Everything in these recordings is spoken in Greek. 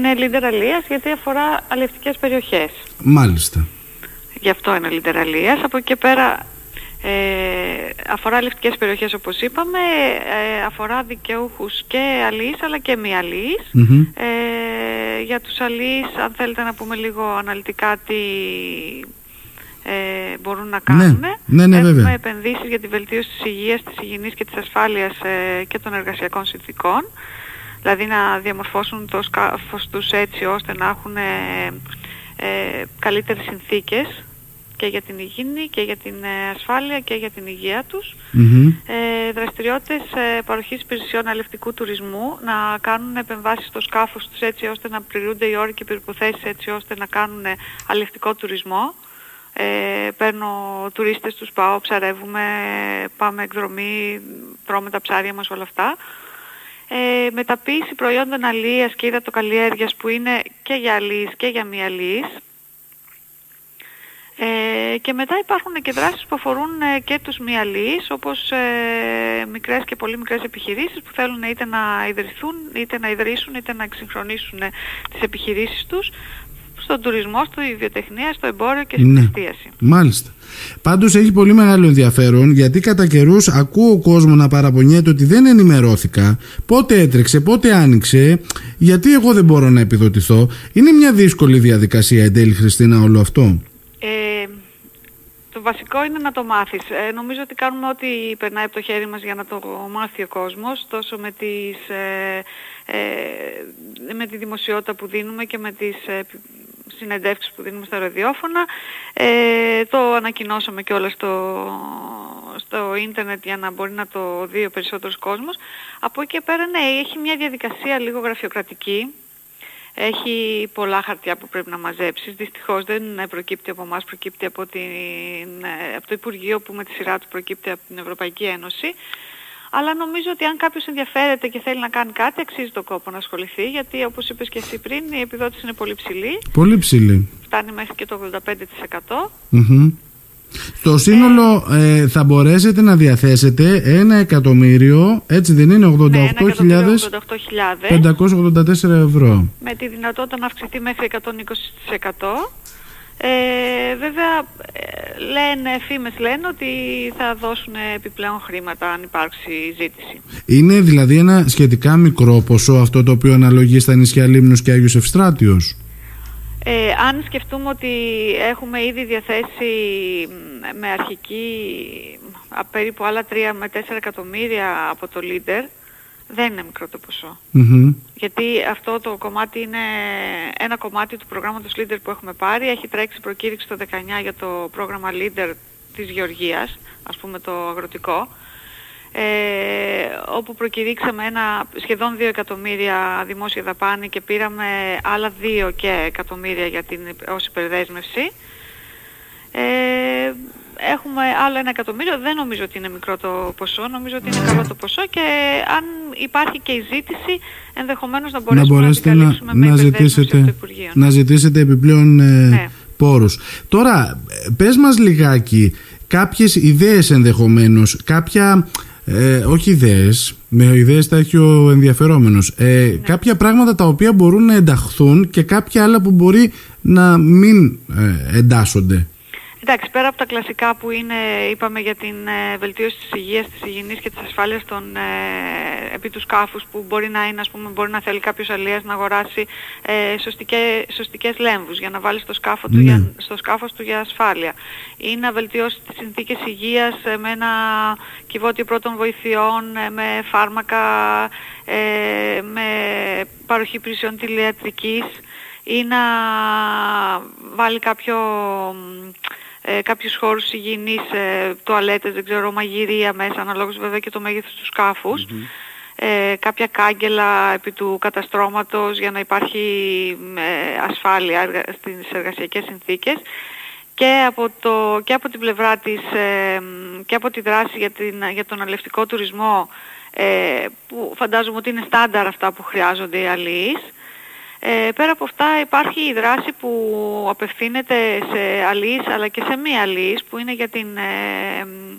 Είναι leader αλίας γιατί αφορά αλληλευτικές περιοχές. Μάλιστα. Γι' αυτό είναι leader αλίας. Από εκεί και πέρα ε, αφορά αλληλευτικές περιοχές όπως είπαμε, ε, αφορά δικαιούχους και αλίες αλλά και μη αλίες. Μμμ. Ε, για τους αλίες, αν θέλετε να πούμε λίγο αναλυτικά τι ε, μπορούν να κάνουν. ναι, ναι, Έχουμε βέβαια. επενδύσεις για τη βελτίωση της υγείας, της υγιεινής και της ασφάλειας ε, και των εργασιακών συνθήκων. Δηλαδή να διαμορφώσουν το σκάφος τους έτσι ώστε να έχουν ε, ε, καλύτερες συνθήκες και για την υγιεινή και για την ε, ασφάλεια και για την υγεία τους Μμμ. ε, δραστηριότητες ε, παροχής υπηρεσιών αλευτικού τουρισμού να κάνουν επεμβάσεις στο σκάφος τους έτσι ώστε να πληρούνται οι όροι και οι προϋποθέσεις έτσι ώστε να κάνουν ε, αλευτικό τουρισμό. Ε, παίρνω τουρίστες, τους πάω, ψαρεύουμε, πάμε εκδρομή, τρώμε τα ψάρια μας όλα αυτά. Ε, μεταποίηση προϊόντων αλίας και υδατοκαλλιέργειας που είναι και για αλίες και για μη αλίες. Ε, και μετά υπάρχουν και δράσεις που αφορούν ε, και τους μη αλίες, όπως ε, μικρές και πολύ μικρές επιχειρήσεις που θέλουν είτε να ιδρυθούν, είτε να ιδρύσουν, είτε να εξυγχρονίσουν ε, τις επιχειρήσεις τους στον τουρισμό, στη βιοτεχνία, στο εμπόριο και στην Ναι. εστίαση. Μάλιστα. Πάντως έχει πολύ μεγάλο ενδιαφέρον γιατί κατά καιρούς ακούω κόσμος να παραπονιέται ότι δεν ενημερώθηκα πότε έτρεξε, πότε άνοιξε, γιατί εγώ δεν μπορώ να επιδοτηθώ. Είναι μια δύσκολη διαδικασία εν τέλει, Χριστίνα, όλο αυτό. Ε, το βασικό είναι να το μάθεις. Ε, νομίζω ότι κάνουμε ό,τι περνάει από το χέρι μας για να το μάθει ο κόσμος, τόσο με, τις, ε, ε, με τη δημοσιότητα που δίνουμε και με τις ε, συνεντεύξεις που δίνουμε στα ραδιόφωνα. Ε, το ανακοινώσαμε και όλα στο, στο ίντερνετ για να μπορεί να το δει ο περισσότερος κόσμος. Από εκεί και πέρα, ναι, έχει μια διαδικασία λίγο γραφειοκρατική, έχει πολλά χαρτιά που πρέπει να μαζέψεις. Δυστυχώς δεν προκύπτει από εμάς, προκύπτει από, την, ε, από το Υπουργείο που με τη σειρά του προκύπτει από την Ευρωπαϊκή Ένωση. Αλλά νομίζω ότι αν κάποιος ενδιαφέρεται και θέλει να κάνει κάτι, αξίζει το κόπο να ασχοληθεί, γιατί όπως είπες και εσύ πριν, η επιδότηση είναι πολύ ψηλή, Πολύ ψηλή. φτάνει μέχρι και το 85%. Μμμ. Στο σύνολο ε, θα μπορέσετε να διαθέσετε ένα εκατομμύριο, έτσι δεν είναι, Ναι, 88.584 188.000 ευρώ. με τη δυνατότητα να αυξηθεί μέχρι 120%. Ε, βέβαια, ε, λένε, φήμες λένε ότι θα δώσουν επιπλέον χρήματα αν υπάρξει ζήτηση. Είναι δηλαδή ένα σχετικά μικρό ποσό αυτό το οποίο αναλογεί στα νησιά Λίμνους και Άγιος Ευστράτιος; Ε, αν σκεφτούμε ότι έχουμε ήδη διαθέσει μ, με αρχική α, περίπου άλλα 3 με 4 εκατομμύρια από το Leader, δεν είναι μικρό το ποσό. Μμμ. Γιατί αυτό το κομμάτι είναι ένα κομμάτι του προγράμματος Leader που έχουμε πάρει. Έχει τρέξει προκήρυξη το 19 για το πρόγραμμα Leader της Γεωργίας, ας πούμε το αγροτικό, ε, όπου προκηρύξαμε ένα σχεδόν 2 εκατομμύρια δημόσια δαπάνη και πήραμε άλλα 2 και εκατομμύρια για την, ως υπερδέσμευση. Ε, έχουμε άλλο ένα εκατομμύριο, δεν νομίζω ότι είναι μικρό το ποσό, νομίζω ότι είναι καλό το ποσό και αν υπάρχει και η ζήτηση ενδεχομένως να Να μπορέσουμε να, μπορέσετε την να, καλύψουμε με να, υπερδέσμευση από το ζητήσετε, Υπουργείο. να ζητήσετε επιπλέον ε, Ναι. πόρους. Τώρα, ε, πες μας λιγάκι κάποιες ιδέες ενδεχομένως, κάποια... Ε, όχι ιδέες, με ιδέες τα έχει ο ενδιαφερόμενος. Ε, Ναι. Κάποια πράγματα τα οποία μπορούν να ενταχθούν και κάποια άλλα που μπορεί να μην ε, εντάσσονται. Εντάξει, πέρα από τα κλασικά που είναι, είπαμε για την ε, βελτίωση της υγείας, της υγιεινής και της ασφάλειας των, ε, επί τους σκάφους που μπορεί να είναι, ας πούμε, μπορεί να θέλει κάποιος αλίας να αγοράσει ε, σωστικές, σωστικές λέμβους για να βάλει στο, σκάφο του, Ναι. για, στο σκάφος του για ασφάλεια ή να βελτιώσει τις συνθήκες υγείας ε, με ένα κυβότιο πρώτων βοηθειών, ε, με φάρμακα, ε, με παροχή υπηρεσιών τηλεατρικής ή να βάλει κάποιο ε, κάποιους χώρους υγιεινής, ε, τουαλέτες, δεν ξέρω, μαγειρία μέσα, αναλόγως βέβαια και το μέγεθος του σκαφους Ε, κάποια κάγκελα επί του καταστρώματος για να υπάρχει ε, ασφάλεια εργα- στις εργασιακές συνθήκες. Και από, το, και από την πλευρά της ε, μ, και από τη δράση για, την, για τον αλευτικό τουρισμό ε, που φαντάζομαι ότι είναι στάνταρ αυτά που χρειάζονται οι αλληλείς ε, πέρα από αυτά υπάρχει η δράση που απευθύνεται σε αλείς αλλά και σε μη αλείς που είναι για την ε, μ,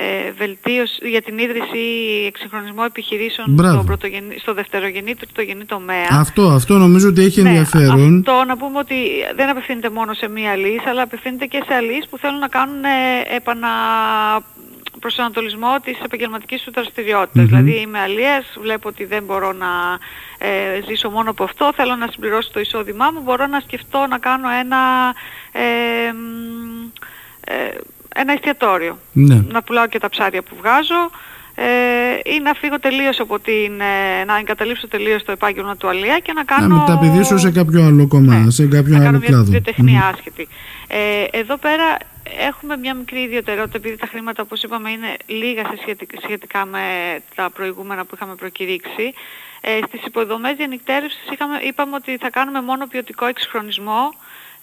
ε, βελτίωση, για την ίδρυση ή εξυγχρονισμό επιχειρήσεων Μπράβο. στο, πρωτογενή, στο δευτερογενή, τριτογενή τομέα. Αυτό, αυτό νομίζω ότι έχει Ναι, ενδιαφέρον. Αυτό να πούμε ότι δεν απευθύνεται μόνο σε μία λύση, αλλά απευθύνεται και σε αλείς που θέλουν να κάνουν ε, επανα προσανατολισμό της επαγγελματικής του δραστηριότητας. Μμμ. Δηλαδή είμαι αλίας, βλέπω ότι δεν μπορώ να ε, ζήσω μόνο από αυτό, θέλω να συμπληρώσω το εισόδημά μου, μπορώ να σκεφτώ να κάνω ένα, ε, μ, ε, ένα εστιατόριο. Ναι. Να πουλάω και τα ψάρια που βγάζω ε, ή να φύγω τελείως από την, ε, να εγκαταλείψω τελείως το επάγγελμα του αλία και να Να κάνω... μεταπηδήσω σε κάποιο άλλο κομμάτι, Ναι, σε κάποιο να κάνω άλλο μια κλάδο. βιοτεχνία Μμμ. άσχετη. Ε, εδώ πέρα έχουμε μια μικρή ιδιαιτερότητα επειδή τα χρήματα όπως είπαμε είναι λίγα σε σχετικά, σχετικά με τα προηγούμενα που είχαμε προκηρύξει. Ε, στις υποδομές διανυκτέρευσης είχαμε, είπαμε ότι θα κάνουμε μόνο ποιοτικό εξυγχρονισμό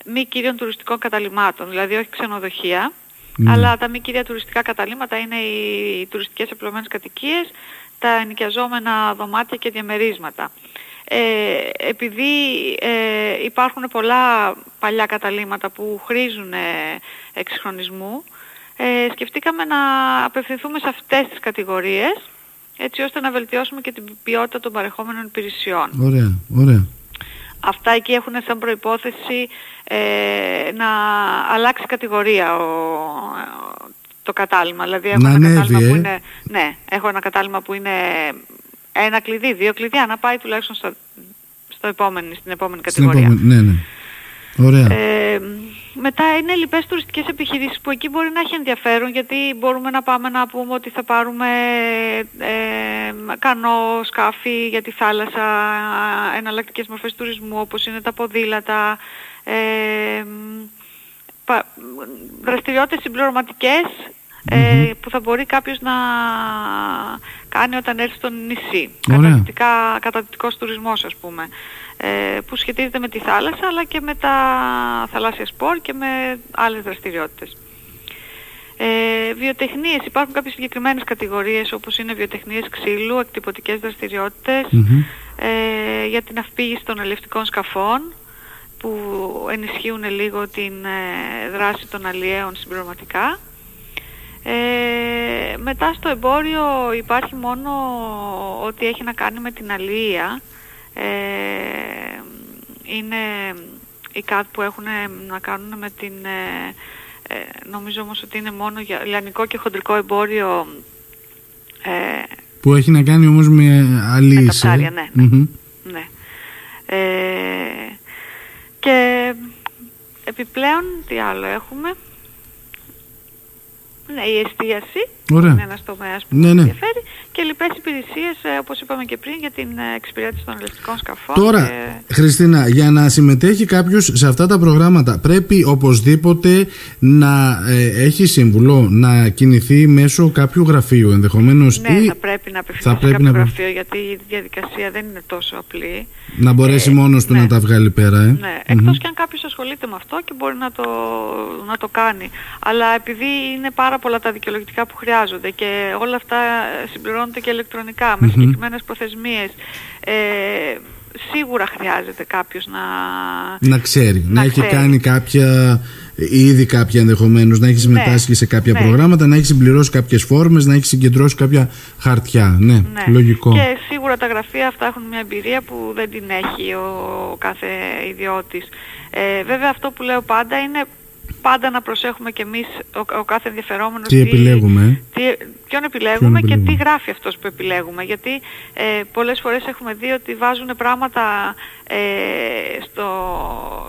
μη κύριων τουριστικών καταλήμματων, δηλαδή όχι ξενοδοχεία. Ναι. Αλλά τα μη κυρία τουριστικά καταλήμματα είναι οι τουριστικές απλωμένες κατοικίες, τα ενοικιαζόμενα δωμάτια και διαμερίσματα. Ε, επειδή ε, υπάρχουν πολλά παλιά καταλήμματα που χρήζουν ε, εξυγχρονισμού, ε, σκεφτήκαμε να απευθυνθούμε σε αυτές τις κατηγορίες, έτσι ώστε να βελτιώσουμε και την ποιότητα των παρεχόμενων υπηρεσιών. Ωραία, ωραία. Αυτά εκεί έχουν σαν προϋπόθεση ε, να αλλάξει κατηγορία ο, το κατάλημα. Δηλαδή έχω Να ένα ανέβει, κατάλημα που ε. είναι, ναι, έχω ένα κατάλημα που είναι ένα κλειδί, δύο κλειδιά, να πάει τουλάχιστον στο, στο επόμενη, στην επόμενη Στην κατηγορία. επόμενη, ναι, ναι. Ωραία. Ε, μετά είναι λοιπές τουριστικές επιχειρήσεις που εκεί μπορεί να έχει ενδιαφέρον γιατί μπορούμε να πάμε να πούμε ότι θα πάρουμε ε, κανό, σκάφη για τη θάλασσα, εναλλακτικές μορφές τουρισμού όπως είναι τα ποδήλατα, ε, πα- δραστηριότητες συμπληρωματικές ε, που θα μπορεί κάποιος να κάνει όταν έρθει στο νησί. Ωραία. Καταδυτικά, καταδυτικός τουρισμός ας πούμε, ε, που σχετίζεται με τη θάλασσα αλλά και με τα θαλάσσια σπορ και με άλλες δραστηριότητες. Ε, βιοτεχνίες, υπάρχουν κάποιες συγκεκριμένες κατηγορίες όπως είναι βιοτεχνίες ξύλου, εκτυπωτικές δραστηριότητες, Μμμ. ε, για την αυπήγηση των ελευτικών σκαφών που ενισχύουν λίγο την ε, δράση των αλλιέων συμπληρωματικά. Ε, μετά στο εμπόριο υπάρχει μόνο ό,τι έχει να κάνει με την αλληλεία. Ε, είναι οι ΚΑΤ που έχουν να κάνουν με την... ε, ε, νομίζω όμως ότι είναι μόνο για λιανικό και χοντρικό εμπόριο ε, Που έχει να κάνει όμως με αλίες. Με τα ψάρια, ναι, ναι. Μμμ. Ναι. Ε, και επιπλέον, τι άλλο έχουμε; Ναι, η εστίαση Ωραία. είναι ένας τομέας που Ναι, μας ναι. ενδιαφέρει και λοιπές υπηρεσίες, ε, όπως είπαμε και πριν, για την ε, εξυπηρέτηση των ελευτικών σκαφών. Τώρα, και- Χριστίνα, για να συμμετέχει κάποιος σε αυτά τα προγράμματα, πρέπει οπωσδήποτε να ε, έχει σύμβουλο, να κινηθεί μέσω κάποιου γραφείου ενδεχομένως Ναι, ή θα πρέπει να απευθυνθεί θα σε πρέπει κάποιο να- γραφείο, γιατί η διαδικασία δεν είναι τόσο απλή. να μπορέσει Ε, μόνος του ναι. να τα βγάλει πέρα. Ε. Ναι, εκτός και αν κάποιος ασχολείται με αυτό και μπορεί να το, να το κάνει. Αλλά επειδή είναι πάρα πολλά τα δικαιολογητικά που χρειάζονται και όλα αυτά ε, συμπληρώνονται και ηλεκτρονικά με Μμμ. συγκεκριμένες προθεσμίες, ε, σίγουρα χρειάζεται κάποιος να... Να ξέρει, να, Να έχει ξέρει. κάνει κάποια, ήδη κάποια ενδεχομένως, να έχει συμμετάσχει σε κάποια ναι. προγράμματα, να έχει συμπληρώσει κάποιες φόρμες, να έχει συγκεντρώσει κάποια χαρτιά. Ναι, Ναι. λογικό. Και σίγουρα τα γραφεία αυτά έχουν μια εμπειρία που δεν την έχει ο κάθε ιδιώτης. Ε, βέβαια αυτό που λέω πάντα είναι πάντα να προσέχουμε κι εμείς ο, ο κάθε ενδιαφερόμενος Τι επιλέγουμε; ε. τι, ποιον επιλέγουμε και επιλέγουμε. τι γράφει αυτός που επιλέγουμε. Γιατί ε, πολλές φορές έχουμε δει ότι βάζουν πράγματα ε, στο,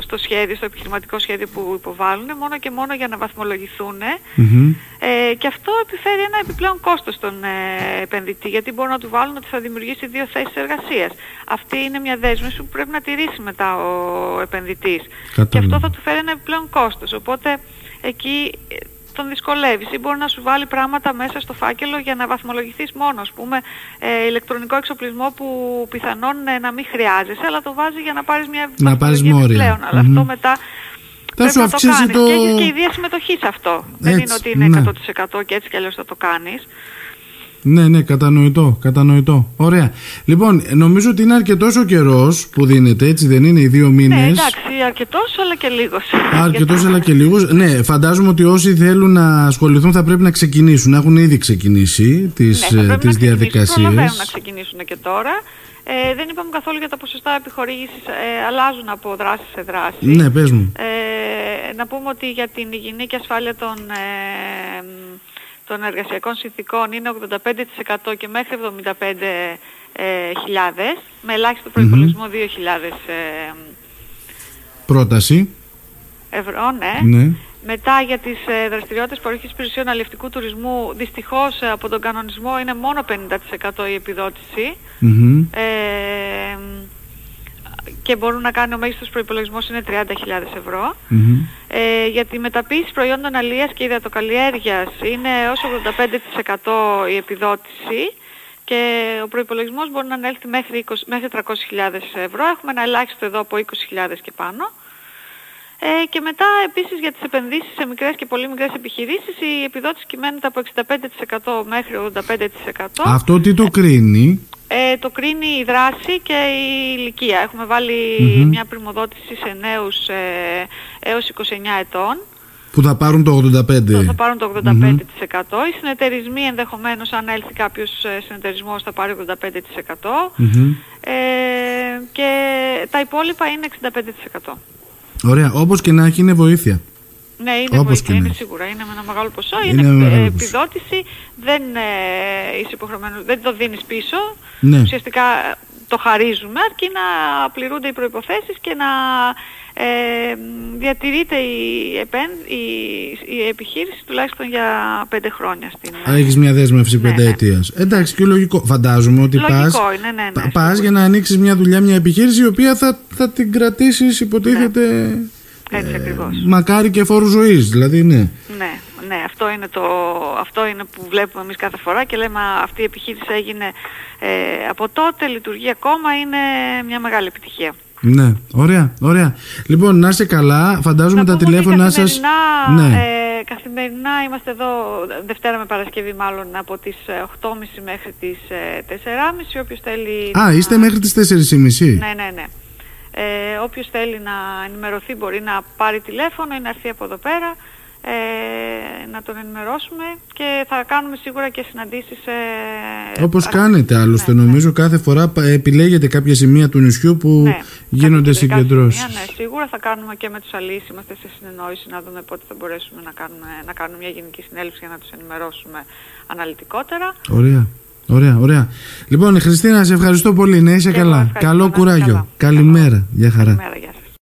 στο σχέδιο, στο επιχειρηματικό σχέδιο που υποβάλλουν μόνο και μόνο για να βαθμολογηθούν. Μμμ. Ε, και αυτό επιφέρει ένα επιπλέον κόστος στον ε, επενδυτή, γιατί μπορούν να του βάλουν ότι θα δημιουργήσει δύο θέσεις εργασίας. Αυτή είναι μια δέσμευση που πρέπει να τηρήσει μετά ο επενδυτής. Και Κατάλαβα. αυτό θα του φέρει ένα επιπλέον κόστος. Οπότε εκεί ε, τον δυσκολεύεις ή μπορεί να σου βάλει πράγματα μέσα στο φάκελο για να βαθμολογηθείς μόνο, ας πούμε, ε, ηλεκτρονικό εξοπλισμό που πιθανόν ε, να μην χρειάζεσαι, αλλά το βάζεις για να πάρεις μια Να πάρεις βαθμολογία μόρια. επιπλέον. Αλλά Μμμ. αυτό μετά πρέπει σου να το αυξήσει κάνεις. το- Και έχεις και ιδέα συμμετοχής σε αυτό. Δεν Έτσι, είναι ότι είναι ναι. 100% και έτσι κι αλλιώς θα το κάνεις. Ναι, ναι, κατανοητό, κατανοητό. Ωραία. Λοιπόν, νομίζω ότι είναι αρκετός ο καιρός που δίνεται, έτσι δεν είναι, οι δύο μήνες; Ναι, εντάξει, αρκετός αλλά και λίγος. Αρκετός αλλά και λίγος. Ναι, φαντάζομαι ότι όσοι θέλουν να ασχοληθούν θα πρέπει να ξεκινήσουν. Έχουν ήδη ξεκινήσει τις, ναι, θα τις να διαδικασίες. να ξεκινήσουν και τώρα. Ε, δεν είπαμε καθόλου για τα ποσοστά επιχορήγησης, ε, αλλάζουν από δράση σε δράση. Ναι, πες μου. Ε, να πούμε ότι για την υγιεινή και ασφάλεια των, ε, των εργασιακών συνθήκων είναι 85% και μέχρι 75 ε, χιλιάδες, με ελάχιστο προϋπολογισμό 2.000 ε, Πρόταση. ευρώ, ναι. Ναι. Μετά για τις ε, δραστηριότητες παροχής υπηρεσιών αλληλευτικού τουρισμού, δυστυχώς ε, από τον κανονισμό είναι μόνο 50% η επιδότηση. Μμμ. Ε, και μπορούν να κάνουν ο μέγιστος προϋπολογισμός είναι 30.000 ευρώ. Μμμ. Ε, για τη μεταποίηση προϊόντων αλίας και υδατοκαλλιέργειας είναι έως 85% η επιδότηση και ο προϋπολογισμός μπορεί να ανέλθει μέχρι, 20, μέχρι 300.000 ευρώ. Έχουμε ένα ελάχιστο εδώ από 20.000 και πάνω. Ε, και μετά επίσης για τις επενδύσεις σε μικρές και πολύ μικρές επιχειρήσεις η επιδότηση κυμαίνεται από 65% μέχρι 85%. Αυτό τι το κρίνει; Ε, το κρίνει η δράση και η ηλικία. Έχουμε βάλει μια πρημοδότηση σε νέους ε, έως 29 ετών. Που θα πάρουν το 85%. Το θα πάρουν το 85%. Οι συνεταιρισμοί ενδεχομένως αν έλθει κάποιος ε, συνεταιρισμός θα πάρει 85%. Μμμ. Ε, και τα υπόλοιπα είναι 65%. Ωραία. Όπως και να έχει είναι βοήθεια. Ναι, είναι Όπως βοήθεια, και να είναι έχει. σίγουρα. Είναι με ένα μεγάλο ποσό. Είναι Είναι, με ε, μεγάλο ποσό. επιδότηση, δεν, ε, είσαι υποχρεωμένος, δεν το δίνεις πίσω. Ναι. Ουσιαστικά ε, το χαρίζουμε αρκεί να πληρούνται οι προϋποθέσεις και να ε, διατηρείται η, επεν, η, η επιχείρηση τουλάχιστον για πέντε χρόνια στην Α, έχεις μια δέσμευση Ναι, ναι. πενταετίας. Εντάξει και λογικό. Φαντάζομαι ότι Λογικό πας, είναι, ναι, ναι, πα- σίγουρα. πας για να ανοίξεις μια δουλειά, μια επιχείρηση η οποία θα, θα την κρατήσεις υποτίθεται Έτσι ακριβώς. μακάρι και φόρου ζωής. Δηλαδή ναι. Ναι, ναι, αυτό είναι, το, αυτό είναι που βλέπουμε εμείς κάθε φορά και λέμε «Α, αυτή η επιχείρηση έγινε ε, από τότε, λειτουργεί ακόμα, είναι μια μεγάλη επιτυχία. Ναι, ωραία, ωραία. Λοιπόν, να είστε καλά. Φαντάζομαι Να τα πούμε ότι τηλέφωνά σας. καθημερινά, Ναι. ε, καθημερινά είμαστε εδώ, Δευτέρα με Παρασκευή μάλλον, από τις ε, 8.30 μέχρι τις ε, 4.30, όποιος θέλει... Α, να- είστε μέχρι τις 4.30. Ναι, ναι, ναι. Ε, όποιος θέλει να ενημερωθεί μπορεί να πάρει τηλέφωνο ή να έρθει από εδώ πέρα ε, να τον ενημερώσουμε και θα κάνουμε σίγουρα και συναντήσεις ε, Όπως α- κάνετε άλλωστε, ναι, ναι. νομίζω κάθε φορά πα- επιλέγετε κάποια σημεία του νησιού που Ναι, γίνονται κάποια κεντρικά συγκεντρώσεις. σημεία, Ναι, σίγουρα θα κάνουμε και με τους αλείς, είμαστε σε συνεννόηση να δούμε πότε θα μπορέσουμε να κάνουμε, να κάνουμε μια γενική συνέλευση για να τους ενημερώσουμε αναλυτικότερα. Ωραία. Ωραία, ωραία. Λοιπόν, Χριστίνα, σε ευχαριστώ πολύ. Να είσαι Και εγώ καλά. ευχαριστώ. Καλό Να είστε κουράγιο. καλά. Καλημέρα. Γεια χαρά. Καλημέρα, γεια σας.